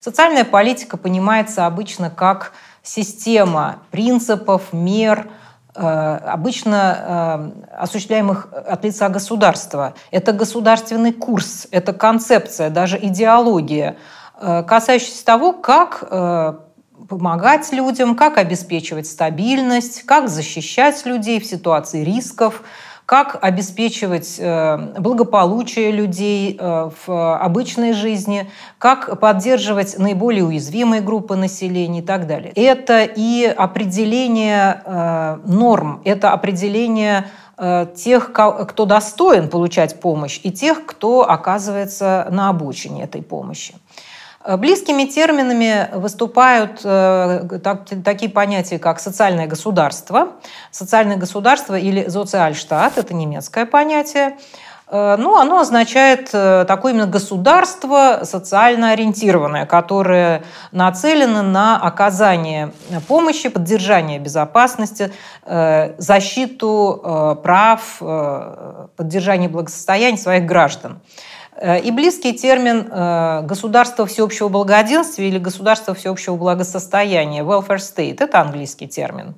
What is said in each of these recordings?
Социальная политика понимается обычно как система принципов, мер, обычно э, осуществляемых от лица государства. Это государственный курс, это концепция, даже идеология, э, касающаяся того, как помогать людям, как обеспечивать стабильность, как защищать людей в ситуации рисков, как обеспечивать э, благополучие людей э, в обычной жизни, как поддерживать наиболее уязвимые группы населения и так далее. Это и определение э, норм, это определение тех, кто достоин получать помощь, и тех, кто оказывается на обочине этой помощи. Э, близкими терминами выступают э, так, такие понятия, как социальное государство. Социальное государство или «социальштат» – это немецкое понятие. Э, ну, оно означает такое именно государство социально ориентированное, которое нацелено на оказание помощи, поддержание безопасности, защиту прав, поддержание благосостояния своих граждан. Э, и близкий термин э, государство всеобщего благоденствия или государство всеобщего благосостояния, welfare state, это английский термин.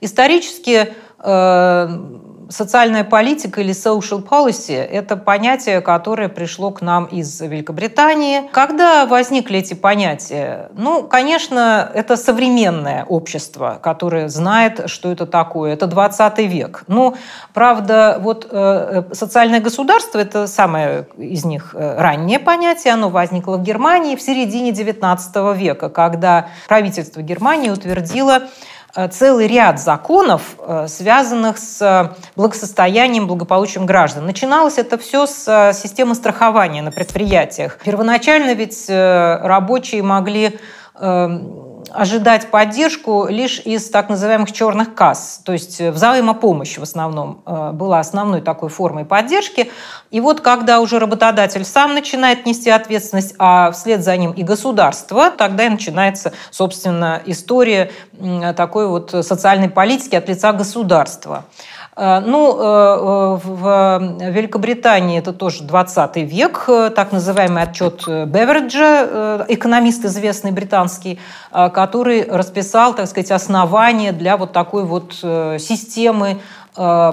Исторически э, социальная политика или social policy – это понятие, которое пришло к нам из Великобритании. Когда возникли эти понятия? Ну, конечно, это современное общество, которое знает, что это такое. Это 20 век. Ну, правда, вот э, социальное государство – это самое из них э, раннее понятие. Оно возникло в Германии в середине 19 века, когда правительство Германии утвердило Э, целый ряд законов, э, связанных с благосостоянием, благополучием граждан. Начиналось это все с системы страхования на предприятиях. Первоначально ведь э, рабочие могли эм, ожидать поддержку лишь из так называемых черных касс, то есть взаимопомощь в основном э, была основной такой формой поддержки. И вот когда уже работодатель сам начинает нести ответственность, а вслед за ним и государство, тогда и начинается, собственно, история такой вот социальной политики от лица государства. Э, ну, э, в Великобритании это тоже 20 век, э, так называемый отчет Бевериджа, экономист известный британский, который расписал, так сказать, основания для вот такой вот системы Э,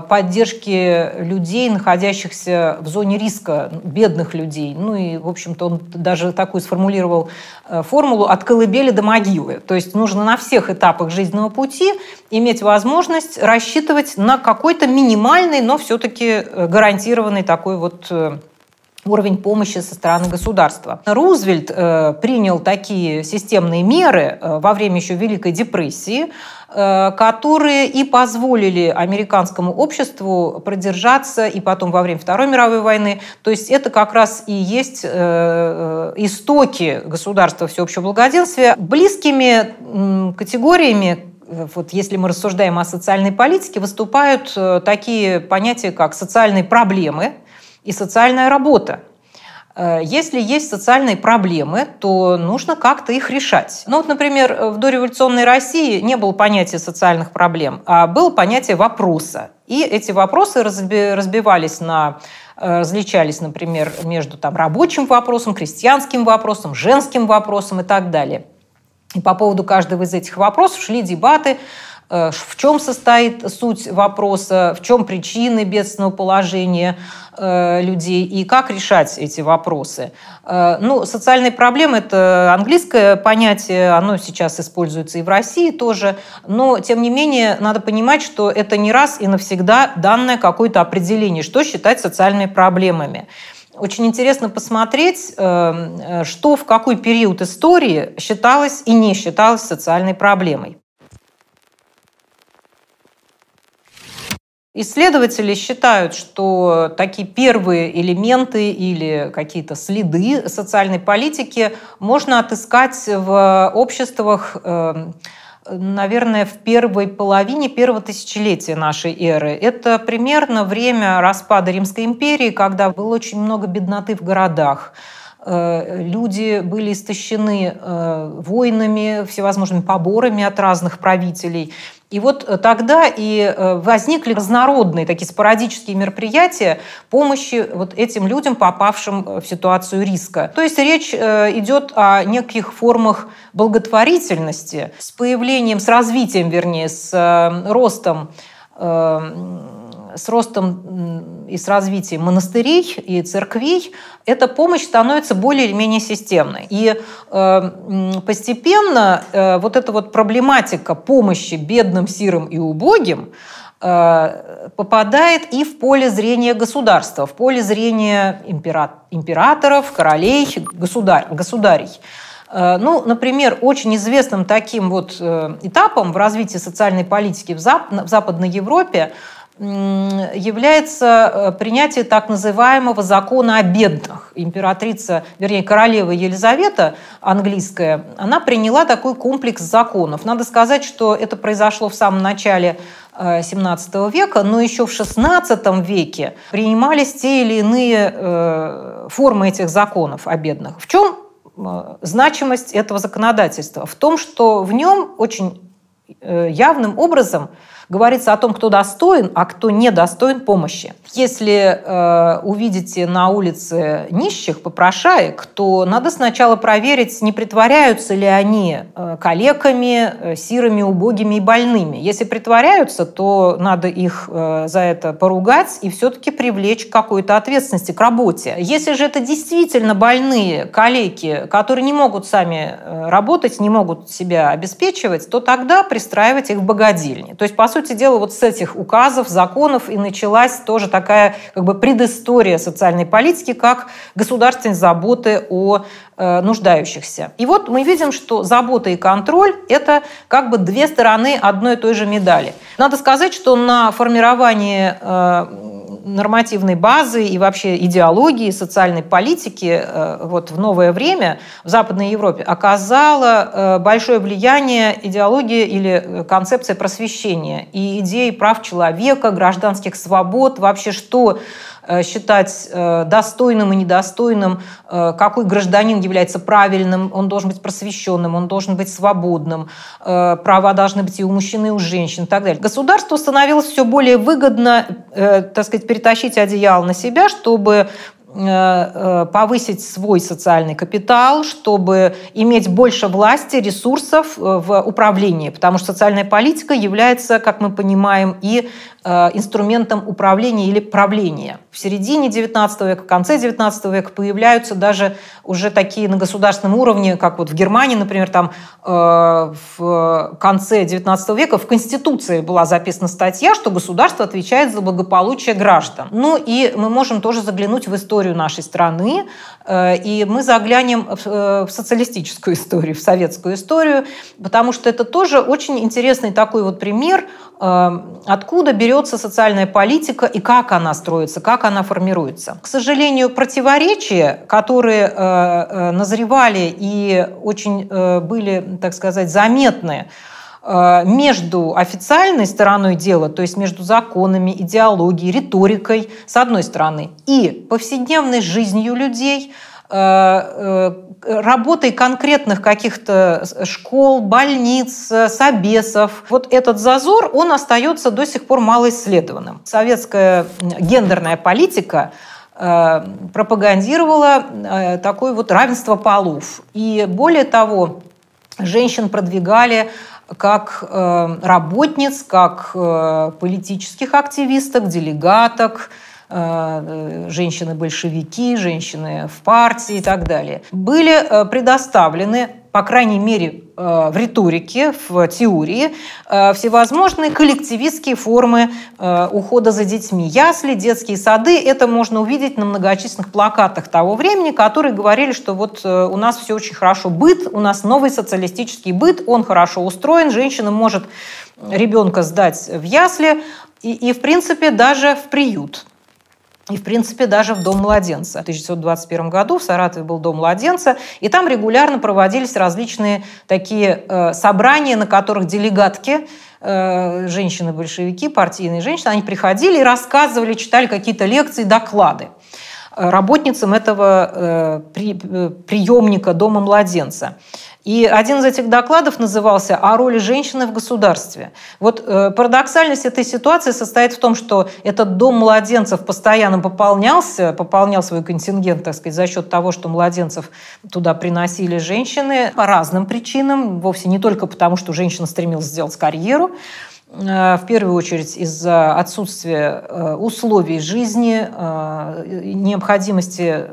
поддержки людей, находящихся в зоне риска, бедных людей. Ну и, в общем-то, он даже такую сформулировал э, формулу «от колыбели до могилы». То есть нужно на всех этапах жизненного пути иметь возможность рассчитывать на какой-то минимальный, но все-таки э, гарантированный такой вот уровень помощи со стороны государства. Рузвельт э, принял такие системные меры э, во время еще Великой депрессии, э, которые и позволили американскому обществу продержаться и потом во время Второй мировой войны. То есть это как раз и есть истоки государства всеобщего благоденствия. Близкими категориями вот если мы рассуждаем о социальной политике, выступают такие понятия, как социальные проблемы, и социальная работа. Э, если есть социальные проблемы, то нужно как-то их решать. Ну вот, например, в дореволюционной России не было понятия социальных проблем, а было понятие вопроса. И эти вопросы разбивались на э, различались, например, между там, рабочим вопросом, крестьянским вопросом, женским вопросом и так далее. И по поводу каждого из этих вопросов шли дебаты, Э, в чем состоит суть вопроса, в чем причины бедственного положения э, людей и как решать эти вопросы. Э, ну, социальные проблемы – это английское понятие, оно сейчас используется и в России тоже, но, тем не менее, надо понимать, что это не раз и навсегда данное какое-то определение, что считать социальными проблемами. Очень интересно посмотреть, что в какой период истории считалось и не считалось социальной проблемой. Исследователи считают, что такие первые элементы или какие-то следы социальной политики можно отыскать в обществах, эм, наверное, в первой половине первого тысячелетия нашей эры. Это примерно время распада Римской империи, когда было очень много бедноты в городах. Э, люди были истощены э, войнами, всевозможными поборами от разных правителей. И вот тогда и э, возникли разнородные такие спорадические мероприятия помощи вот этим людям, попавшим в ситуацию риска. То есть речь идет о неких формах благотворительности с появлением, с развитием, вернее, с ростом с ростом и с развитием монастырей и церквей эта помощь становится более или менее системной. И э, постепенно э, вот эта вот проблематика помощи бедным, сирым и убогим э, попадает и в поле зрения государства, в поле зрения императоров, королей, государь, государей. Э, ну, например, очень известным таким вот э, этапом в развитии социальной политики в Западной Европе является э, принятие так называемого закона о бедных. Императрица, вернее, королева Елизавета английская, она приняла такой комплекс законов. Надо сказать, что это произошло в самом начале XVII века, но еще в XVI веке принимались те или иные формы этих законов о бедных. В чем Э, значимость этого законодательства? В том, что в нем очень э, явным образом говорится о том, кто достоин, а кто не достоин помощи. Если э, увидите на улице нищих, попрошаек, то надо сначала проверить, не притворяются ли они э, калеками, э, сирами, убогими и больными. Если притворяются, то надо их э, за это поругать и все-таки привлечь к какой-то ответственности, к работе. Если же это действительно больные калеки, которые не могут сами э, работать, не могут себя обеспечивать, то тогда пристраивать их в богадильни. То есть, по сути дела, вот с этих указов, законов и началась тоже такая как бы предыстория социальной политики, как государственной заботы о э, нуждающихся. И вот мы видим, что забота и контроль – это как бы две стороны одной и той же медали. Надо сказать, что на формирование э, нормативной базы и вообще идеологии социальной политики э, вот в новое время в Западной Европе оказала э, большое влияние идеология или э, концепция просвещения и идеи прав человека, гражданских свобод, вообще что считать э, достойным и недостойным, э, какой гражданин является правильным, он должен быть просвещенным, он должен быть свободным, права должны быть и у мужчин, и у женщин и так далее. Государству становилось все более выгодно, так сказать, перетащить одеяло на себя, чтобы повысить свой социальный капитал, чтобы иметь больше власти, ресурсов в управлении, потому что социальная политика является, как мы понимаем, и Э, инструментом управления или правления. В середине XIX века, в конце XIX века появляются даже уже такие на государственном уровне, как вот в Германии, например, там э, в конце XIX века в Конституции была записана статья, что государство отвечает за благополучие граждан. Ну и мы можем тоже заглянуть в историю нашей страны, э, и мы заглянем в социалистическую историю, в советскую историю, потому что это тоже очень интересный такой вот пример, откуда берется социальная политика и как она строится, как она формируется. К сожалению, противоречия, которые э, э, назревали и очень э, были, так сказать, заметны между официальной стороной дела, то есть между законами, идеологией, риторикой, с одной стороны, и повседневной жизнью людей – работой конкретных каких-то школ, больниц, собесов. Вот этот зазор, он остается до сих пор малоисследованным. Советская гендерная политика э, пропагандировала такое вот равенство полов. И более того, женщин продвигали как работниц, как политических активисток, делегаток, Э, женщины-большевики, женщины в партии и так далее, были э, предоставлены по крайней мере, э, в риторике, в теории, всевозможные коллективистские формы ухода за детьми. Ясли, детские сады, это можно увидеть на многочисленных плакатах того времени, которые говорили, что вот у нас все очень хорошо, быт, у нас новый социалистический быт, он хорошо устроен, женщина может ребенка сдать в ясли и, и в принципе, даже в приют. И, в принципе, даже в Дом младенца. В 1921 году в Саратове был Дом младенца, и там регулярно проводились различные такие э, собрания, на которых делегатки э, женщины-большевики, партийные женщины, они приходили и рассказывали, читали какие-то лекции, доклады работницам этого э, при, э, приемника Дома младенца. И один из этих докладов назывался «О роли женщины в государстве». Вот э, парадоксальность этой ситуации состоит в том, что этот дом младенцев постоянно пополнялся, пополнял свой контингент, так сказать, за счет того, что младенцев туда приносили женщины по разным причинам, вовсе не только потому, что женщина стремилась сделать карьеру, в первую очередь из-за отсутствия э, условий жизни, э, необходимости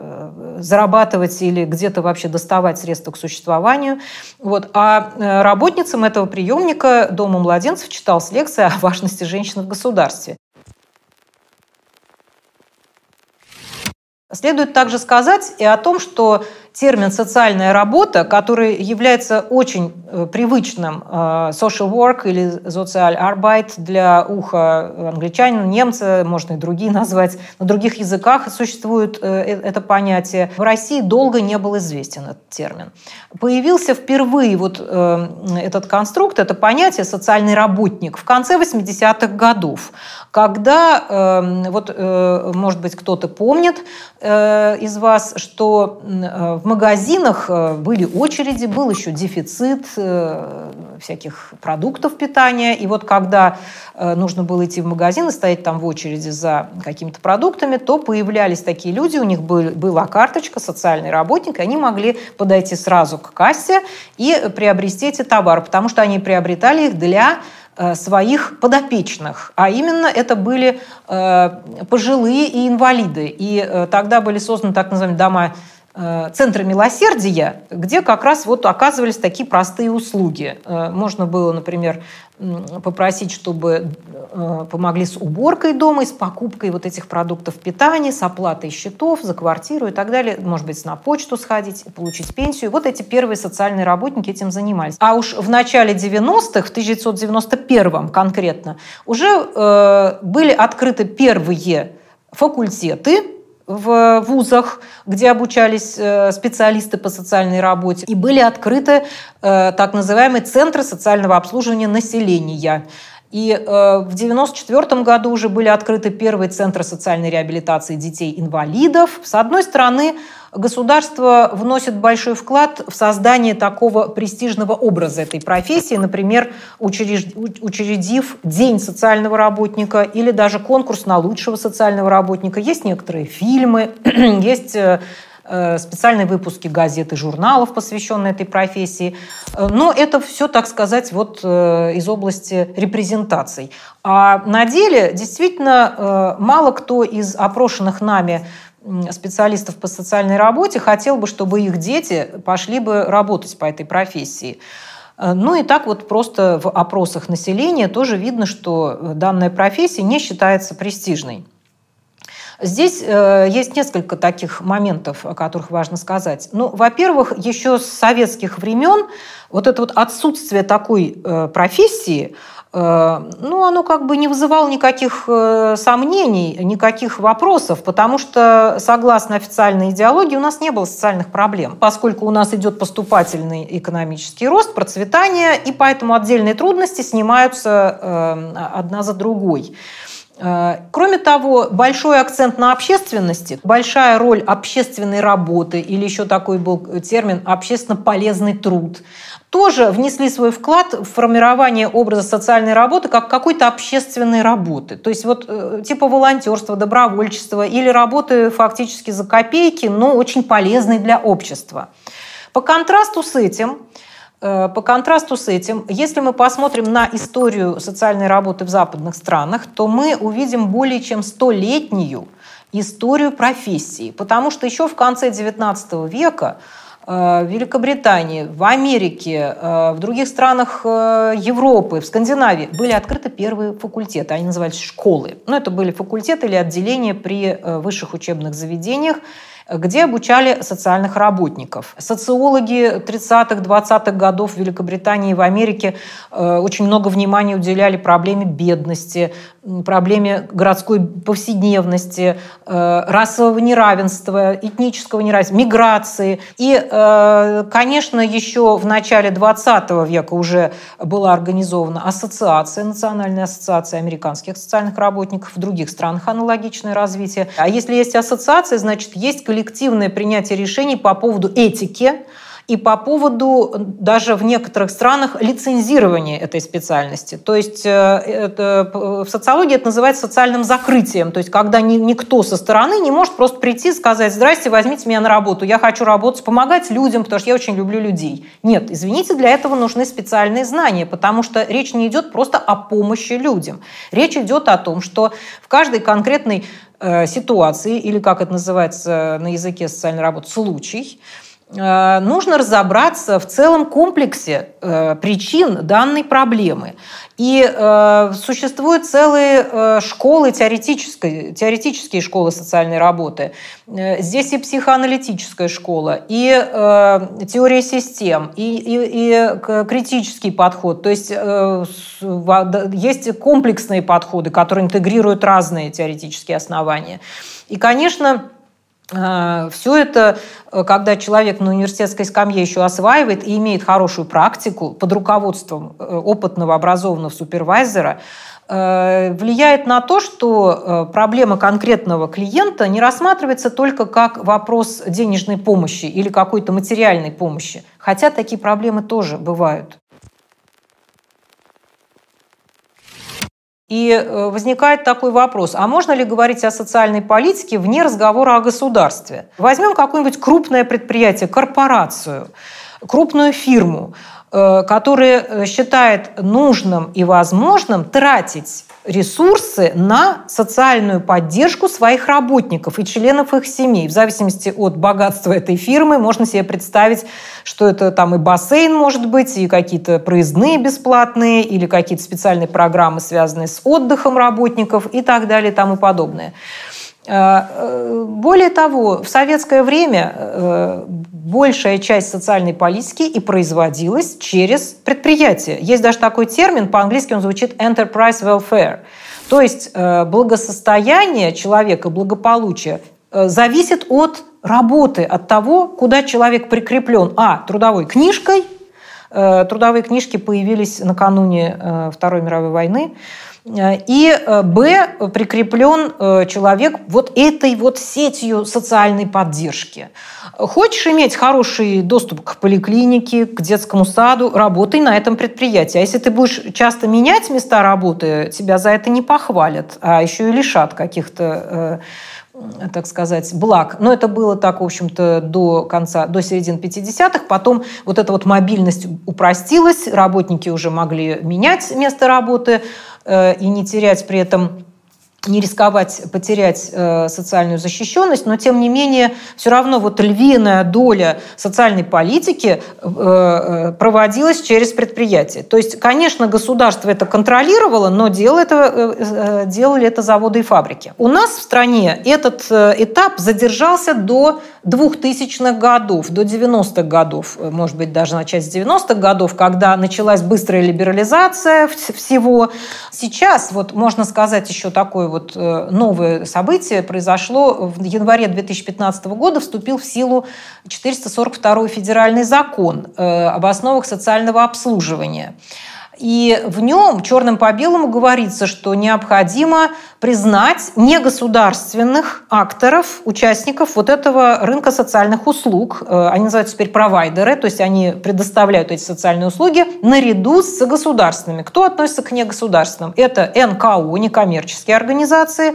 зарабатывать или где-то вообще доставать средства к существованию. Вот. А работницам этого приемника Дома младенцев читалась лекция о важности женщины в государстве. Следует также сказать и о том, что термин «социальная работа», который является очень э, привычным э, social work или social arbeit для уха англичанина, немца, можно и другие назвать. На других языках существует э, это понятие. В России долго не был известен этот термин. Появился впервые вот этот конструкт, это понятие «социальный работник» в конце 80-х годов, когда, вот, может быть, кто-то помнит из вас, что в магазинах э, были очереди, был еще дефицит э, всяких продуктов питания. И вот когда э, нужно было идти в магазин и стоять там в очереди за какими-то продуктами, то появлялись такие люди, у них был, была карточка, социальный работник, и они могли подойти сразу к кассе и приобрести эти товары, потому что они приобретали их для своих подопечных, а именно это были пожилые и инвалиды. И тогда были созданы так называемые дома Э, центры милосердия, где как раз вот оказывались такие простые услуги. Э, можно было, например, попросить, чтобы э, помогли с уборкой дома, с покупкой вот этих продуктов питания, с оплатой счетов за квартиру и так далее. Может быть, на почту сходить, получить пенсию. Вот эти первые социальные работники этим занимались. А уж в начале 90-х, в 1991 конкретно, уже были открыты первые факультеты в вузах, где обучались э, специалисты по социальной работе, и были открыты э, так называемые центры социального обслуживания населения. И э, в 1994 году уже были открыты первые центры социальной реабилитации детей-инвалидов. С одной стороны, государство вносит большой вклад в создание такого престижного образа этой профессии, например, учредив День социального работника или даже конкурс на лучшего социального работника. Есть некоторые фильмы, есть э, Э, специальные выпуски газет и журналов, посвященные этой профессии. Э, но это все, так сказать, вот из области репрезентаций. А на деле действительно мало кто из опрошенных нами специалистов по социальной работе хотел бы, чтобы их дети пошли бы работать по этой профессии. Ну и так вот просто в опросах населения тоже видно, что данная профессия не считается престижной. Здесь э, есть несколько таких моментов, о которых важно сказать. Ну, во-первых, еще с советских времен вот это вот отсутствие такой э, профессии, э, ну, оно как бы не вызывало никаких э, сомнений, никаких вопросов, потому что, согласно официальной идеологии, у нас не было социальных проблем, поскольку у нас идет поступательный экономический рост, процветание, и поэтому отдельные трудности снимаются э, одна за другой. Э, кроме того, большой акцент на общественности, большая роль общественной работы, или еще такой был термин «общественно полезный труд», тоже внесли свой вклад в формирование образа социальной работы как какой-то общественной работы. То есть вот э, типа волонтерства, добровольчества или работы фактически за копейки, но очень полезной для общества. По контрасту с этим по контрасту с этим, если мы посмотрим на историю социальной работы в западных странах, то мы увидим более чем столетнюю историю профессии. Потому что еще в конце XIX века э, в Великобритании, в Америке, э, в других странах Европы, в Скандинавии были открыты первые факультеты. Они назывались школы. Но это были факультеты или отделения при высших учебных заведениях. Где обучали социальных работников. Социологи 30-х, 20-х годов в Великобритании и в Америке э, очень много внимания уделяли проблеме бедности, проблеме городской повседневности, э, расового неравенства, этнического неравенства, миграции. И, э, конечно, еще в начале 20 века уже была организована ассоциация, Национальная ассоциация американских социальных работников, в других странах аналогичное развитие. А если есть ассоциация, значит, есть коллективное принятие решений по поводу этики, и по поводу даже в некоторых странах лицензирования этой специальности. То есть э, это, в социологии это называется социальным закрытием. То есть когда ни, никто со стороны не может просто прийти и сказать, здрасте, возьмите меня на работу, я хочу работать, помогать людям, потому что я очень люблю людей. Нет, извините, для этого нужны специальные знания, потому что речь не идет просто о помощи людям. Речь идет о том, что в каждой конкретной э, ситуации, или как это называется на языке социальной работы, случай, Э, нужно разобраться в целом комплексе э, причин данной проблемы. И э, существуют целые э, школы, теоретические, теоретические школы социальной работы. Э, здесь и психоаналитическая школа, и э, теория систем, и, и, и критический подход. То есть э, есть комплексные подходы, которые интегрируют разные теоретические основания. И, конечно, Все это, э, когда человек на университетской скамье еще осваивает и имеет хорошую практику под руководством э, опытного образованного супервайзера, э, влияет на то, что проблема конкретного клиента не рассматривается только как вопрос денежной помощи или какой-то материальной помощи. Хотя такие проблемы тоже бывают. И э, возникает такой вопрос, а можно ли говорить о социальной политике вне разговора о государстве? Возьмем какое-нибудь крупное предприятие, корпорацию, крупную фирму, который э, считает нужным и возможным тратить ресурсы на социальную поддержку своих работников и членов их семей. В зависимости от богатства этой фирмы можно себе представить, что это там и бассейн может быть, и какие-то проездные бесплатные, или какие-то специальные программы, связанные с отдыхом работников и так далее и тому подобное. Э, э, более того, в советское время э, большая часть социальной политики и производилась через предприятия. Есть даже такой термин, по-английски он звучит enterprise welfare. То есть благосостояние человека, благополучие зависит от работы, от того, куда человек прикреплен. А. Трудовой книжкой. Трудовые книжки появились накануне Второй мировой войны. И э, Б прикреплен э, человек вот этой вот сетью социальной поддержки. Хочешь иметь хороший доступ к поликлинике, к детскому саду, работай на этом предприятии. А если ты будешь часто менять места работы, тебя за это не похвалят, а еще и лишат каких-то э, так сказать, благ. Но это было так, в общем-то, до конца, до середины 50-х. Потом вот эта вот мобильность упростилась, работники уже могли менять место работы, Э, и не терять при этом не рисковать потерять э, социальную защищенность, но тем не менее все равно вот львиная доля социальной политики э, э, проводилась через предприятия. То есть, конечно, государство это контролировало, но делало это, делали это заводы и фабрики. У нас в стране этот этап задержался до 2000-х годов, до 90-х годов, может быть, даже начать с 90-х годов, когда началась быстрая либерализация всего. Сейчас, вот можно сказать еще такое вот э, новое событие произошло в январе 2015 года, вступил в силу 442 федеральный закон э, об основах социального обслуживания. И в нем черным по белому говорится, что необходимо признать негосударственных акторов, участников вот этого рынка социальных услуг. Э, они называются теперь провайдеры, то есть они предоставляют эти социальные услуги наряду с государственными. Кто относится к негосударственным? Это НКО, некоммерческие организации,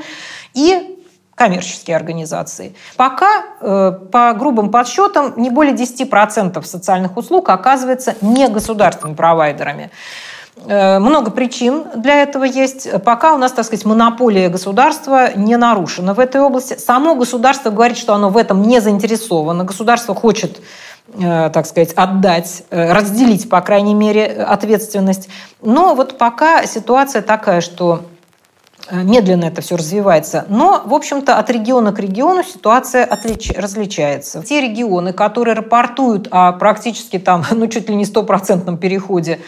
и коммерческие организации. Пока, э, по грубым подсчетам, не более 10% социальных услуг оказывается не государственными провайдерами. Э, много причин для этого есть. Пока у нас, так сказать, монополия государства не нарушена в этой области. Само государство говорит, что оно в этом не заинтересовано. Государство хочет э, так сказать, отдать, разделить, по крайней мере, ответственность. Но вот пока ситуация такая, что Э, медленно это все развивается. Но, в общем-то, от региона к региону ситуация отлич... различается. Те регионы, которые рапортуют о практически там, ну, чуть ли не стопроцентном переходе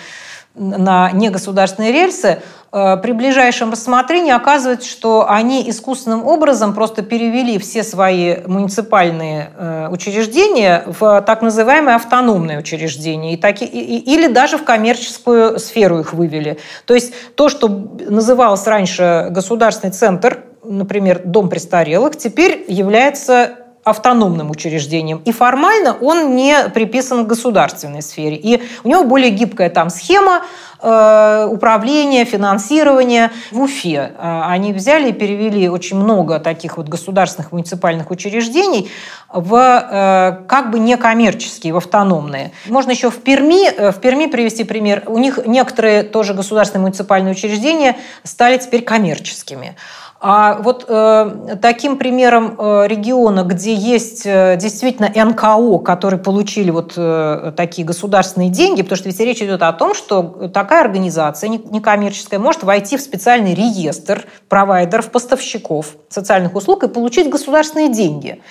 на негосударственные рельсы, э, при ближайшем рассмотрении оказывается, что они искусственным образом просто перевели все свои муниципальные э, учреждения в так называемые автономные учреждения и таки, или даже в коммерческую сферу их вывели. То есть то, что называлось раньше государственный центр, например, дом престарелых, теперь является автономным учреждением. И формально он не приписан к государственной сфере. И у него более гибкая там схема э, управления, финансирования. В Уфе э, они взяли и перевели очень много таких вот государственных муниципальных учреждений в э, как бы некоммерческие, в автономные. Можно еще в Перми, э, в Перми привести пример. У них некоторые тоже государственные муниципальные учреждения стали теперь коммерческими. А вот э, таким примером э, региона, где есть э, действительно НКО, которые получили вот э, такие государственные деньги, потому что ведь речь идет о том, что такая организация некоммерческая может войти в специальный реестр провайдеров, поставщиков социальных услуг и получить государственные деньги.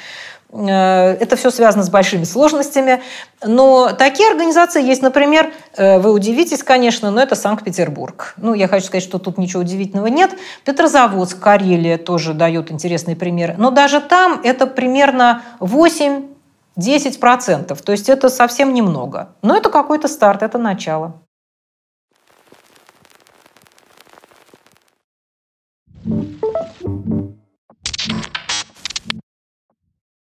Э, это все связано с большими сложностями. Но такие организации есть, например, э, вы удивитесь, конечно, но это Санкт-Петербург. Ну, я хочу сказать, что тут ничего удивительного нет. Петрозаводск, Карелия тоже дают интересные примеры. Но даже там это примерно 8-10%. То есть это совсем немного. Но это какой-то старт, это начало.